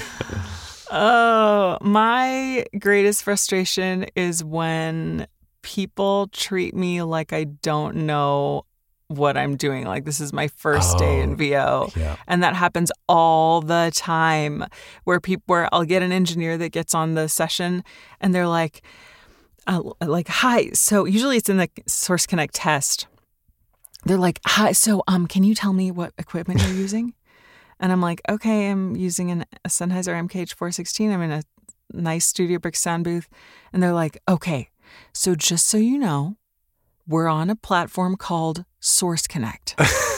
Oh, my greatest frustration is when people treat me like I don't know what I'm doing. Like this is my first day in Oh, VO. Yeah. And that happens all the time where people where I'll get an engineer that gets on the session and they're like uh, like hi. So usually it's in the Source Connect test. They're like, "Hi, so um can you tell me what equipment you're using?" And I'm like, "Okay, I'm using an, a Sennheiser MKH416. I'm in a nice Studio Brick sound booth." And they're like, "Okay, so just so you know, we're on a platform called Source Connect."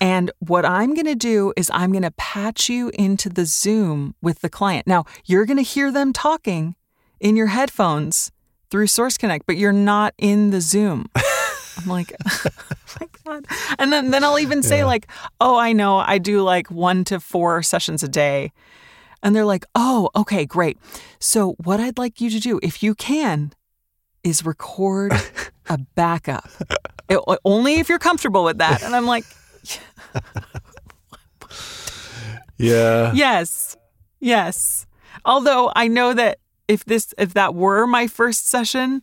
And what I'm going to do is I'm going to patch you into the Zoom with the client. Now, you're going to hear them talking in your headphones through Source Connect, but you're not in the Zoom. I'm like, oh my God. And then, then I'll even say, Yeah. like, oh, I know I do like one to four sessions a day. And they're like, oh, okay, great. So, what I'd like you to do, if you can, is record a backup. It- only if you're comfortable with that. And I'm like, Yeah. yes, yes. Although I know that if this if that were my first session,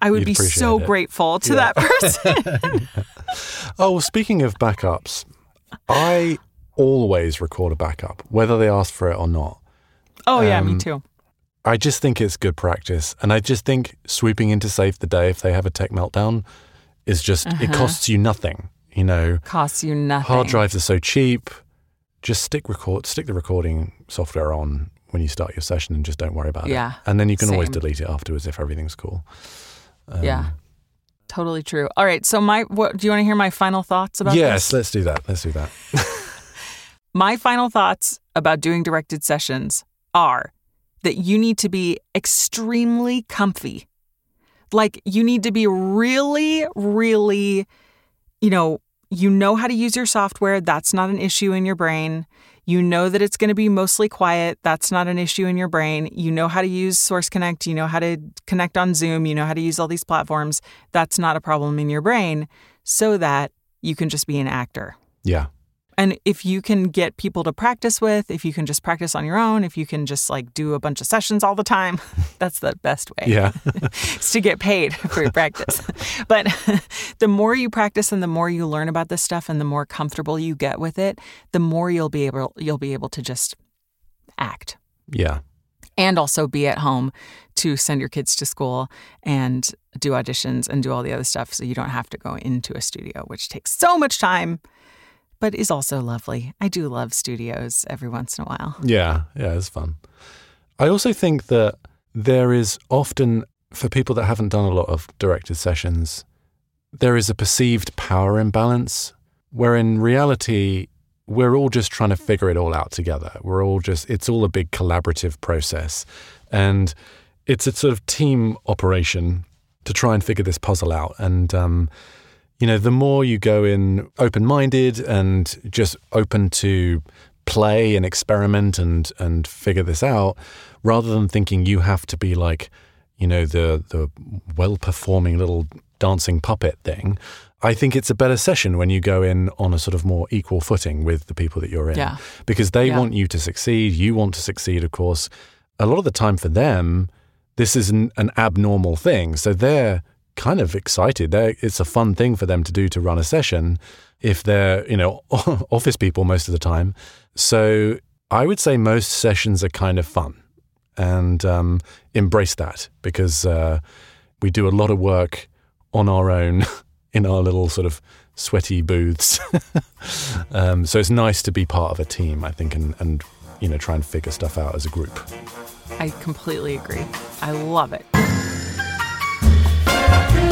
I would You'd be so it. grateful to Yeah. that person. Oh, well, speaking of backups, I always record a backup, whether they ask for it or not. oh yeah, me Um, too. I just think it's good practice. And I just think sweeping into Save the day if they have a tech meltdown is just, it costs you nothing. You know, Costs you nothing. hard drives are so cheap. Just stick record, stick the recording software on when you start your session and just don't worry about Yeah, it. And then you can always delete it afterwards if everything's cool. Um, yeah. Totally true. All right. So my what do you want to hear my final thoughts about Yes, this? let's do that. Let's do that. My final thoughts about doing directed sessions are that you need to be extremely comfy. Like you need to be really, really, you know, you know how to use your software. That's not an issue in your brain. You know that it's going to be mostly quiet. That's not an issue in your brain. You know how to use Source Connect. You know how to connect on Zoom. You know how to use all these platforms. That's not a problem in your brain so that you can just be an actor. Yeah. And if you can get people to practice with, if you can just practice on your own, if you can just like do a bunch of sessions all the time, that's the best way. Yeah. Is to get paid for your practice. but the more you practice and the more you learn about this stuff and the more comfortable you get with it, the more you'll be able you'll be able to just act yeah. and also be at home to send your kids to school and do auditions and do all the other stuff so you don't have to go into a studio which takes so much time but is also lovely. I do love studios every once in a while. Yeah, yeah, it's fun. I also think that there is often, for people that haven't done a lot of directed sessions, there is a perceived power imbalance where in reality, we're all just trying to figure it all out together. We're all just, it's all a big collaborative process. And it's a sort of team operation to try and figure this puzzle out. And, um, you know, the more you go in open minded and just open to play and experiment and and figure this out, rather than thinking you have to be like, you know, the the well performing little dancing puppet thing. I think it's a better session when you go in on a sort of more equal footing with the people that you're in. Yeah. Because they Yeah. want you to succeed, you want to succeed, of course. A lot of the time for them, this is an, an abnormal thing. So they're kind of excited. They're, it's a fun thing for them to do to run a session if they're, you know, office people most of the time. So I would say most sessions are kind of fun and um, embrace that because uh, we do a lot of work on our own in our little sort of sweaty booths. um, so it's nice to be part of a team, I think, and, and you know try and figure stuff out as a group. I completely agree. I love it. America.